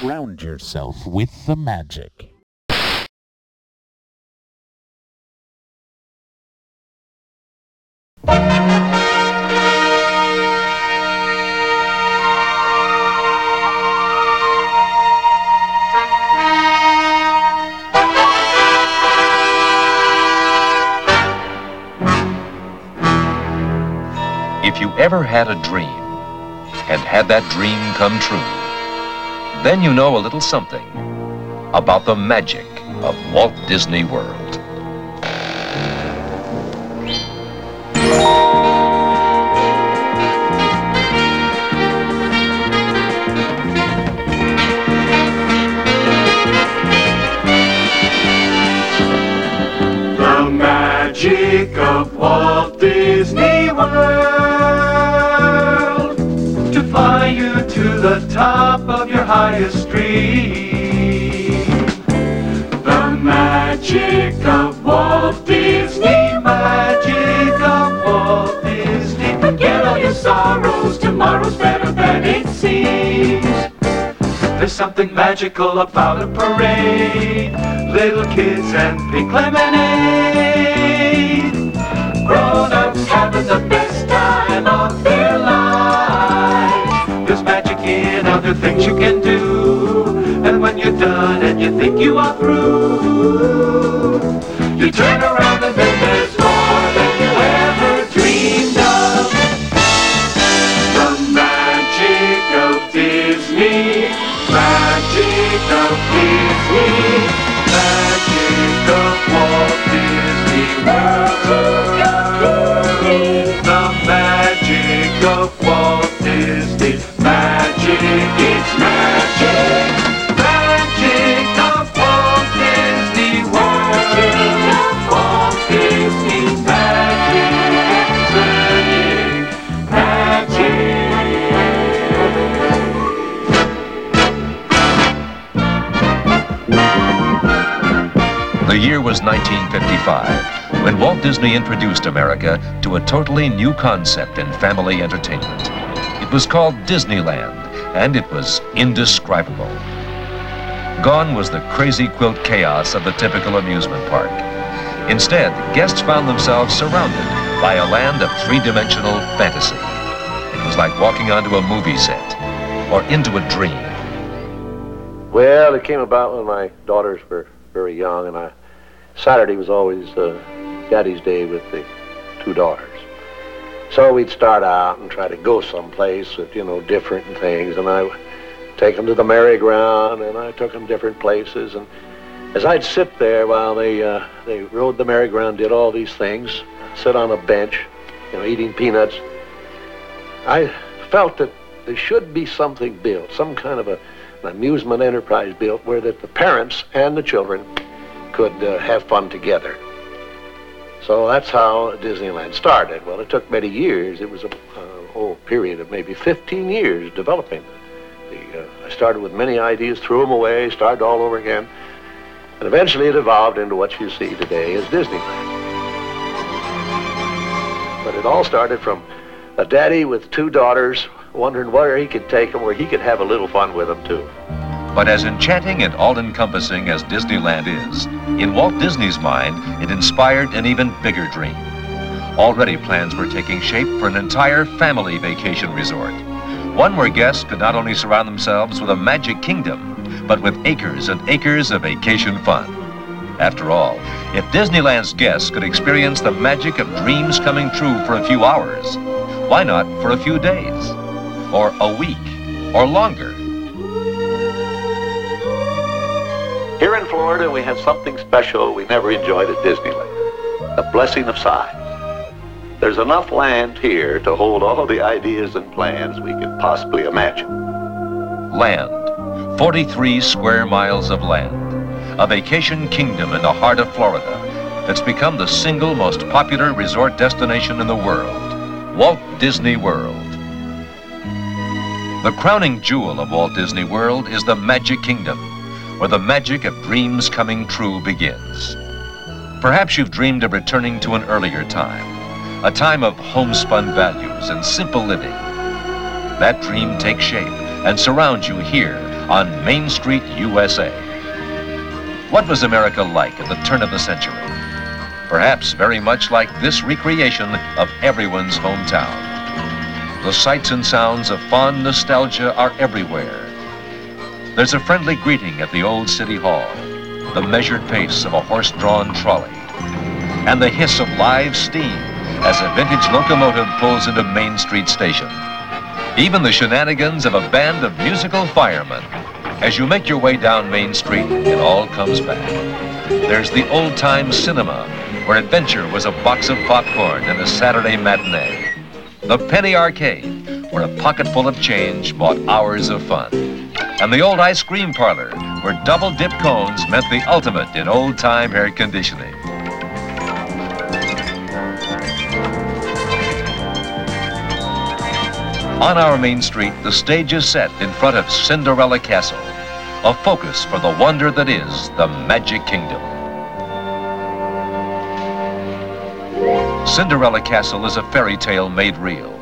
Surround yourself with the magic. If you ever had a dream and had that dream come true, then you know a little something about the magic of Walt Disney World. Dream. The magic of Walt Disney, magic of Walt Disney. Forget all your sorrows, tomorrow's better than it seems. There's something magical about a parade. Little kids and pink lemonade. Grown-ups having the best time of their lives. There's magic in other things you can do. Done and you think you are through, you turn around The year was 1955 when Walt Disney introduced America to a totally new concept in family entertainment. It was called Disneyland, and it was indescribable. Gone was the crazy quilt chaos of the typical amusement park. Instead, guests found themselves surrounded by a land of three-dimensional fantasy. It was like walking onto a movie set or into a dream. Well, it came about when my daughters were very young, and I Saturday was always uh, Daddy's Day with the two daughters. So we'd start out and try to go someplace with you know different things, and I take them to the merry-go-round, and I took them different places, and as I'd sit there while they uh, they rode the merry-go-round, did all these things, sit on a bench, you know, eating peanuts. I felt that there should be something built, some kind of a, an amusement enterprise built where that the parents and the children could uh, have fun together. So that's how Disneyland started. Well, it took many years. It was a uh, whole period of maybe 15 years developing. The, uh, I started with many ideas, threw them away, started all over again, and eventually it evolved into what you see today as Disneyland. But it all started from a daddy with two daughters wondering where he could take them, where he could have a little fun with them too. But as enchanting and all-encompassing as Disneyland is, in Walt Disney's mind, it inspired an even bigger dream. Already plans were taking shape for an entire family vacation resort. One where guests could not only surround themselves with a magic kingdom, but with acres and acres of vacation fun. After all, if Disneyland's guests could experience the magic of dreams coming true for a few hours, why not for a few days? Or a week? Or longer? Here in Florida, we have something special we never enjoyed at Disneyland the blessing of size. There's enough land here to hold all the ideas and plans we could possibly imagine. Land. 43 square miles of land. A vacation kingdom in the heart of Florida that's become the single most popular resort destination in the world. Walt Disney World. The crowning jewel of Walt Disney World is the Magic Kingdom, where the magic of dreams coming true begins. Perhaps you've dreamed of returning to an earlier time, a time of homespun values and simple living. That dream takes shape and surrounds you here on Main Street, USA. What was America like at the turn of the century? Perhaps very much like this recreation of everyone's hometown. The sights and sounds of fond nostalgia are everywhere. There's a friendly greeting at the old city hall, the measured pace of a horse-drawn trolley, and the hiss of live steam as a vintage locomotive pulls into Main Street Station. Even the shenanigans of a band of musical firemen. As you make your way down Main Street, it all comes back. There's the old-time cinema, where adventure was a box of popcorn and a Saturday matinee. The Penny Arcade, where a pocketful of change bought hours of fun. And the old ice cream parlor, where double dip cones meant the ultimate in old-time air conditioning. On our main street, the stage is set in front of Cinderella Castle, a focus for the wonder that is the Magic Kingdom. Cinderella Castle is a fairy tale made real.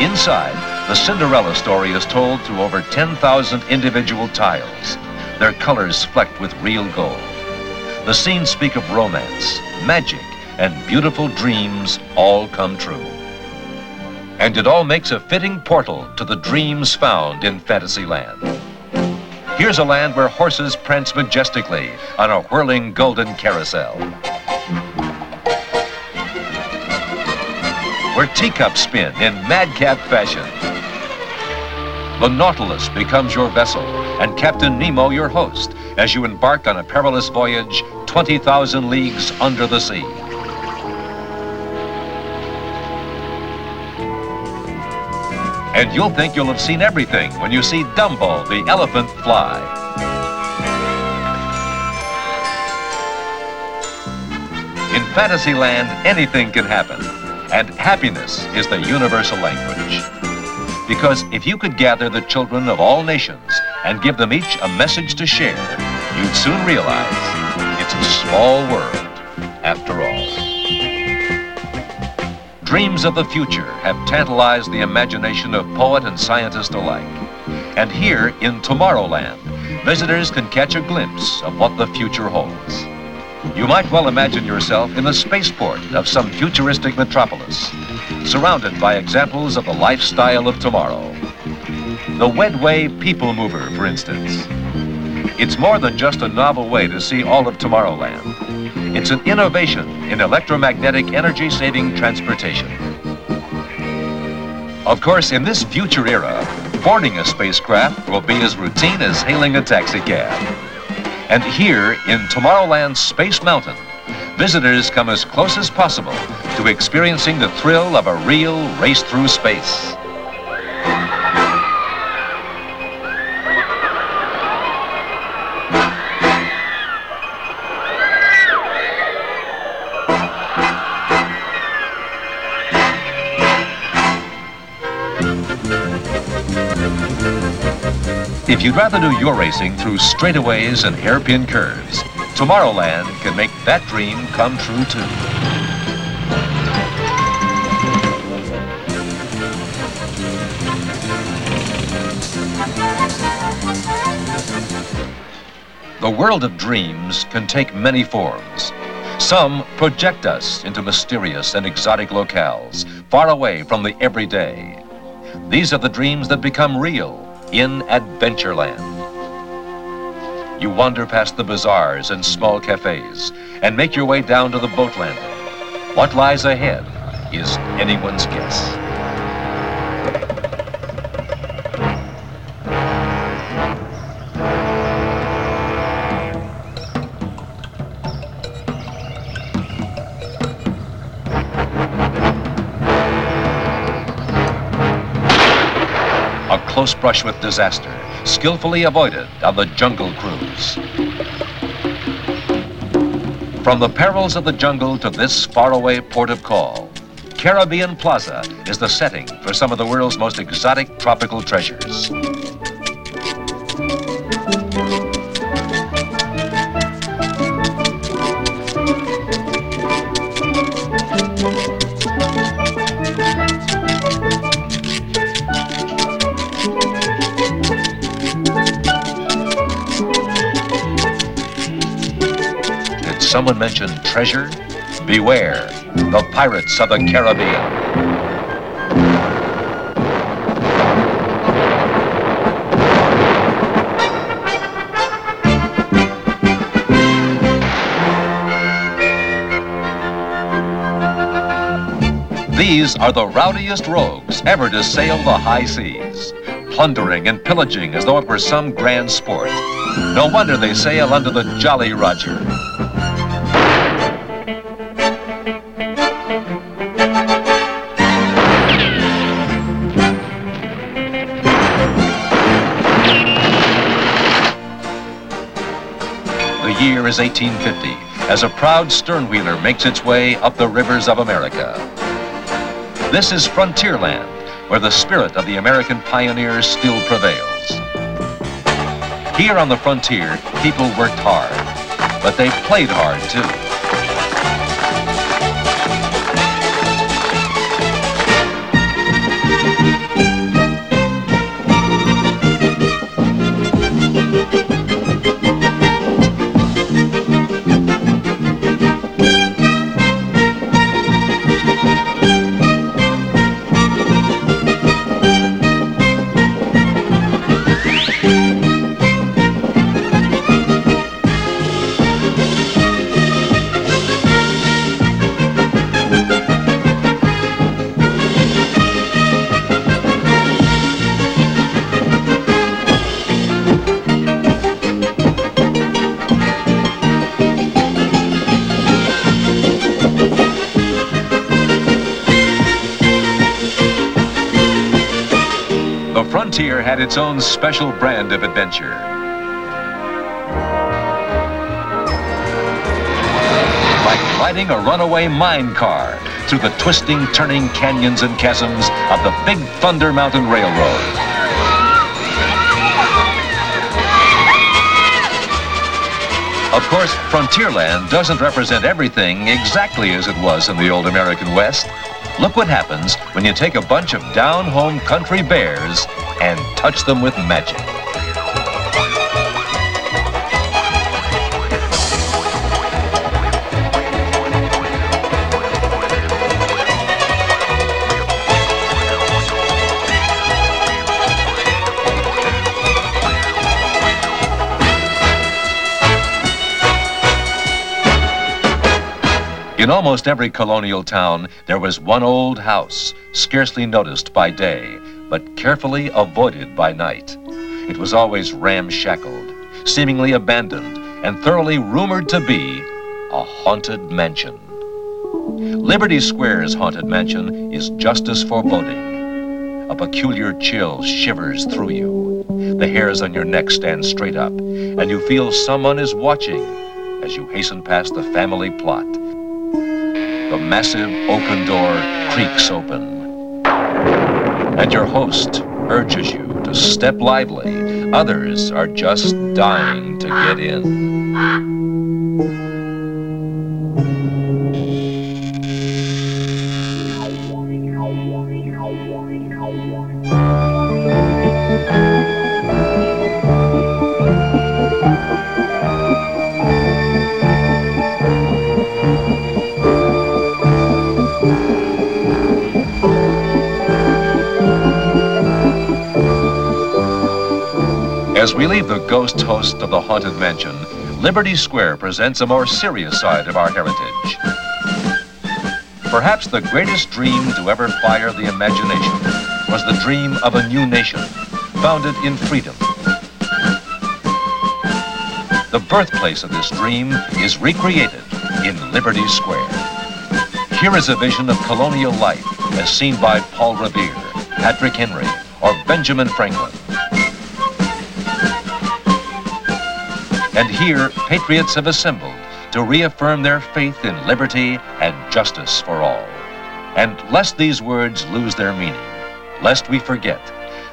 Inside, the Cinderella story is told through over 10,000 individual tiles, their colors flecked with real gold. The scenes speak of romance, magic, and beautiful dreams all come true. And it all makes a fitting portal to the dreams found in Fantasyland. Here's a land where horses prance majestically on a whirling golden carousel. Where teacups spin in madcap fashion. The Nautilus becomes your vessel and Captain Nemo your host as you embark on a perilous voyage 20,000 leagues under the sea. And you'll think you'll have seen everything when you see Dumbo, the elephant, fly. In Fantasyland, anything can happen, and happiness is the universal language. Because if you could gather the children of all nations and give them each a message to share, you'd soon realize it's a small world after all. Dreams of the future have tantalized the imagination of poet and scientist alike. And here in Tomorrowland, visitors can catch a glimpse of what the future holds. You might well imagine yourself in the spaceport of some futuristic metropolis, surrounded by examples of the lifestyle of tomorrow. The Wedway People Mover, for instance. It's more than just a novel way to see all of Tomorrowland. It's an innovation in electromagnetic energy-saving transportation. Of course, in this future era, boarding a spacecraft will be as routine as hailing a taxicab. And here in Tomorrowland's Space Mountain, visitors come as close as possible to experiencing the thrill of a real race through space. If you'd rather do your racing through straightaways and hairpin curves, Tomorrowland can make that dream come true too. The world of dreams can take many forms. Some project us into mysterious and exotic locales, far away from the everyday. These are the dreams that become real in Adventureland. You wander past the bazaars and small cafes and make your way down to the boat landing. What lies ahead is anyone's guess. Close brush with disaster, skillfully avoided on the Jungle Cruise. From the perils of the jungle to this faraway port of call, Caribbean Plaza is the setting for some of the world's most exotic tropical treasures. Someone treasure? Beware, the pirates of the Caribbean. These are the rowdiest rogues ever to sail the high seas, plundering and pillaging as though it were some grand sport. No wonder they sail under the Jolly Roger. Is 1850 as a proud sternwheeler makes its way up the rivers of America. This is Frontierland, where the spirit of the American pioneers still prevails. Here on the frontier, people worked hard, but they played hard too. Had its own special brand of adventure. Like riding a runaway mine car through the twisting, turning canyons and chasms of the Big Thunder Mountain Railroad. Of course, Frontierland doesn't represent everything exactly as it was in the old American West. Look what happens when you take a bunch of down-home country bears and touch them with magic. In almost every colonial town, there was one old house, scarcely noticed by day, but carefully avoided by night. It was always ramshackled, seemingly abandoned, and thoroughly rumored to be a haunted mansion. Liberty Square's haunted mansion is just as foreboding. A peculiar chill shivers through you. The hairs on your neck stand straight up, and you feel someone is watching as you hasten past the family plot. The massive oaken door creaks open. And your host urges you to step lively. Others are just dying to get in. As we leave the ghost host of the Haunted Mansion, Liberty Square presents a more serious side of our heritage. Perhaps the greatest dream to ever fire the imagination was the dream of a new nation, founded in freedom. The birthplace of this dream is recreated in Liberty Square. Here is a vision of colonial life as seen by Paul Revere, Patrick Henry, or Benjamin Franklin. And here, patriots have assembled to reaffirm their faith in liberty and justice for all. And lest these words lose their meaning, lest we forget,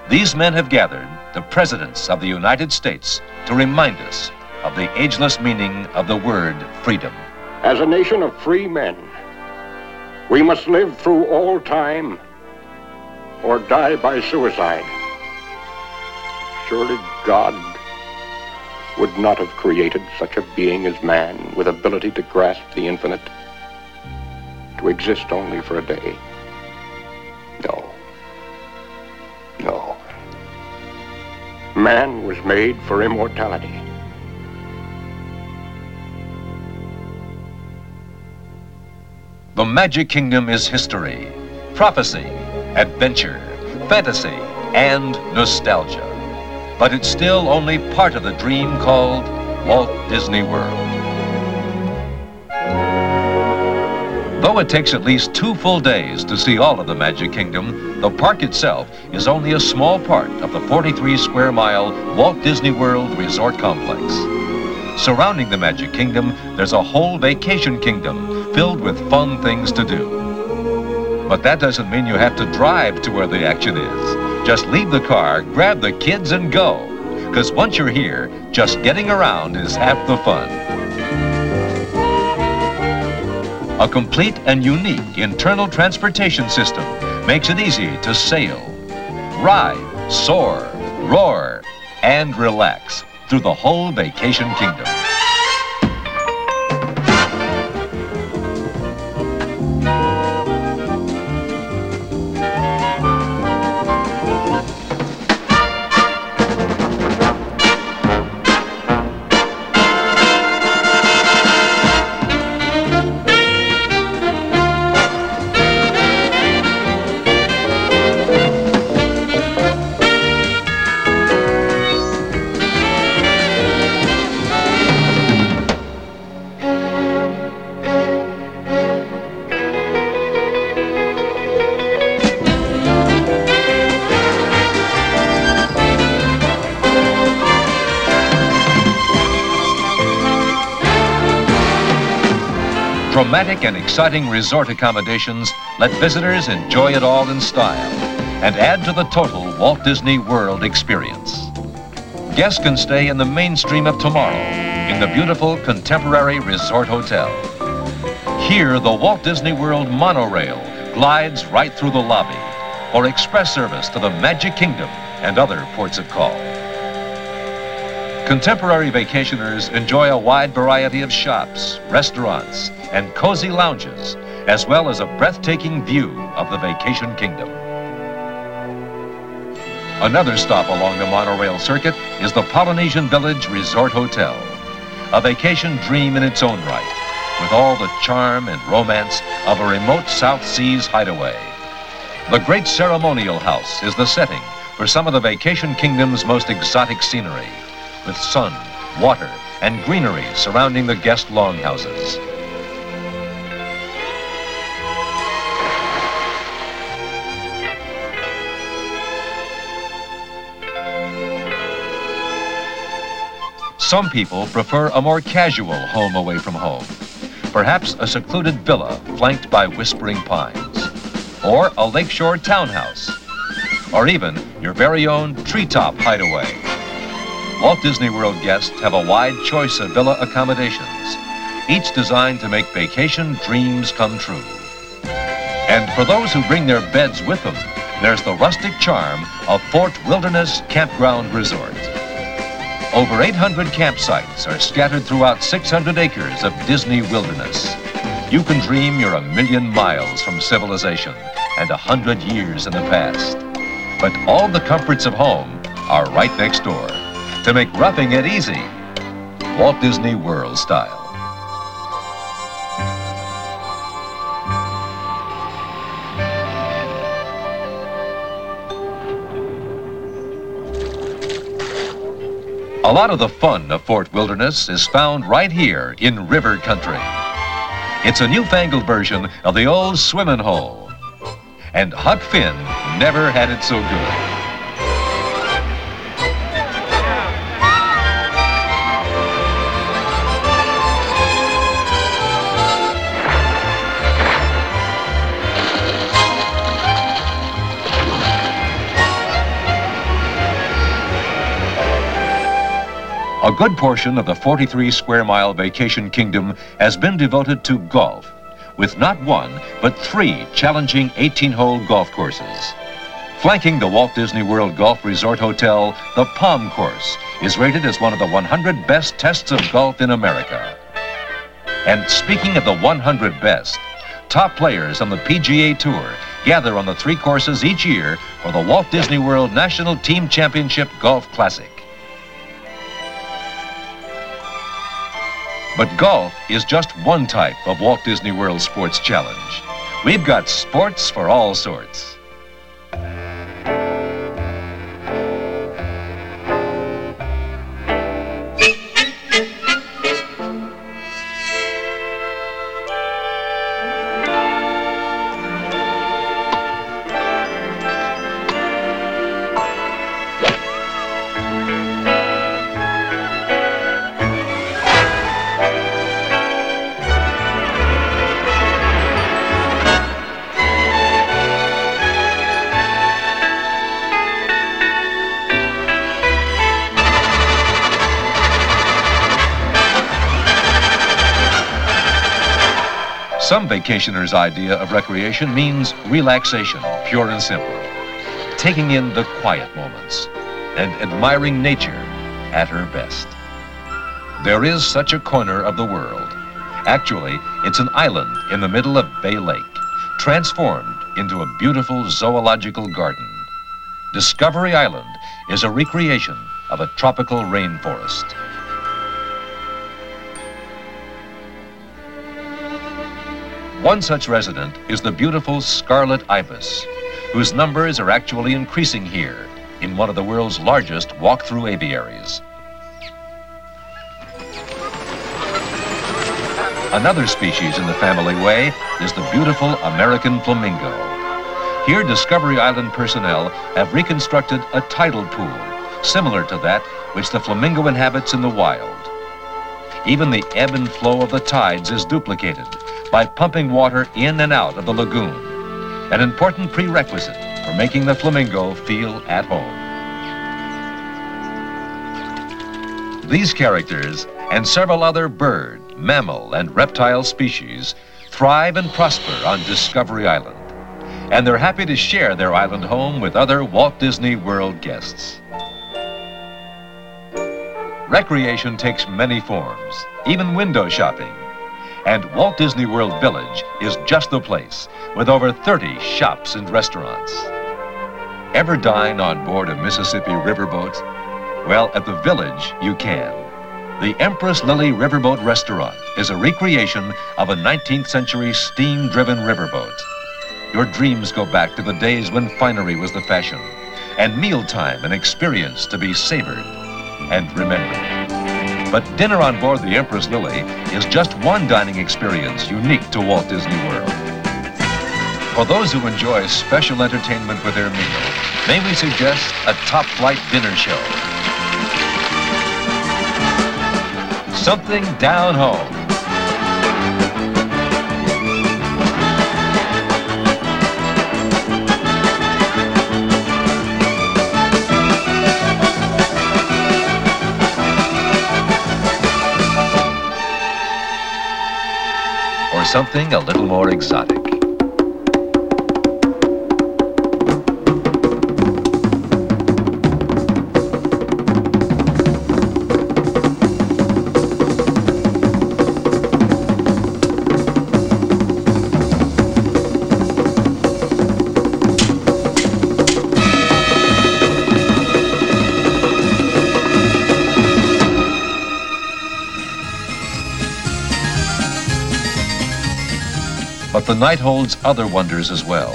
these men have gathered the presidents of the United States to remind us of the ageless meaning of the word freedom. As a nation of free men, we must live through all time or die by suicide. Surely God would not have created such a being as man with ability to grasp the infinite, to exist only for a day. No. No. Man was made for immortality. The Magic Kingdom is history, prophecy, adventure, fantasy, and nostalgia. But it's still only part of the dream called Walt Disney World. Though it takes at least two full days to see all of the Magic Kingdom, the park itself is only a small part of the 43 square mile Walt Disney World Resort Complex. Surrounding the Magic Kingdom, there's a whole vacation kingdom filled with fun things to do. But that doesn't mean you have to drive to where the action is. Just leave the car, grab the kids, and go. Because once you're here, just getting around is half the fun. A complete and unique internal transportation system makes it easy to sail, ride, soar, roar, and relax through the whole vacation kingdom. Dramatic and exciting resort accommodations let visitors enjoy it all in style and add to the total Walt Disney World experience. Guests can stay in the mainstream of tomorrow in the beautiful contemporary resort hotel. Here, the Walt Disney World monorail glides right through the lobby for express service to the Magic Kingdom and other ports of call. Contemporary vacationers enjoy a wide variety of shops, restaurants, and cozy lounges, as well as a breathtaking view of the vacation kingdom. Another stop along the monorail circuit is the Polynesian Village Resort Hotel, a vacation dream in its own right, with all the charm and romance of a remote South Seas hideaway. The Great Ceremonial House is the setting for some of the vacation kingdom's most exotic scenery, with sun, water, and greenery surrounding the guest longhouses. Some people prefer a more casual home away from home. Perhaps a secluded villa flanked by whispering pines. Or a lakeshore townhouse. Or even your very own treetop hideaway. Walt Disney World guests have a wide choice of villa accommodations, each designed to make vacation dreams come true. And for those who bring their beds with them, there's the rustic charm of Fort Wilderness Campground Resort. Over 800 campsites are scattered throughout 600 acres of Disney wilderness. You can dream you're a million miles from civilization and a hundred years in the past. But all the comforts of home are right next door to make roughing it easy. Walt Disney World style. A lot of the fun of Fort Wilderness is found right here in River Country. It's a newfangled version of the old swimming hole. And Huck Finn never had it so good. A good portion of the 43 square mile vacation kingdom has been devoted to golf, with not one, but three challenging 18 hole golf courses. Flanking the Walt Disney World Golf Resort Hotel, the Palm Course is rated as one of the 100 best tests of golf in America. And speaking of the 100 best, top players on the PGA Tour gather on the three courses each year for the Walt Disney World National Team Championship Golf Classic. But golf is just one type of Walt Disney World Sports Challenge. We've got sports for all sorts. Some vacationer's idea of recreation means relaxation, pure and simple. Taking in the quiet moments and admiring nature at her best. There is such a corner of the world. Actually, it's an island in the middle of Bay Lake, transformed into a beautiful zoological garden. Discovery Island is a recreation of a tropical rainforest. One such resident is the beautiful scarlet ibis, whose numbers are actually increasing here in one of the world's largest walk-through aviaries. Another species in the family way is the beautiful American flamingo. Here, Discovery Island personnel have reconstructed a tidal pool similar to that which the flamingo inhabits in the wild. Even the ebb and flow of the tides is duplicated by pumping water in and out of the lagoon, an important prerequisite for making the flamingo feel at home. These characters and several other bird, mammal, and reptile species thrive and prosper on Discovery Island, and they're happy to share their island home with other Walt Disney World guests. Recreation takes many forms, even window shopping. And Walt Disney World Village is just the place, with over 30 shops and restaurants. Ever dine on board a Mississippi riverboat? Well, at the Village, you can. The Empress Lilly Riverboat Restaurant is a recreation of a 19th century steam-driven riverboat. Your dreams go back to the days when finery was the fashion, and mealtime an experience to be savored and remembered. But dinner on board the Empress Lilly is just one dining experience unique to Walt Disney World. For those who enjoy special entertainment with their meal, may we suggest a top flight dinner show? Something down home. Something a little more exotic. Night holds other wonders as well.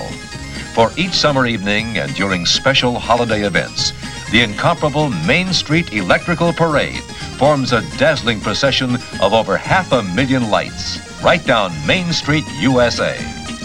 For each summer evening and during special holiday events, the incomparable Main Street Electrical Parade forms a dazzling procession of over half a million lights right down Main Street, USA.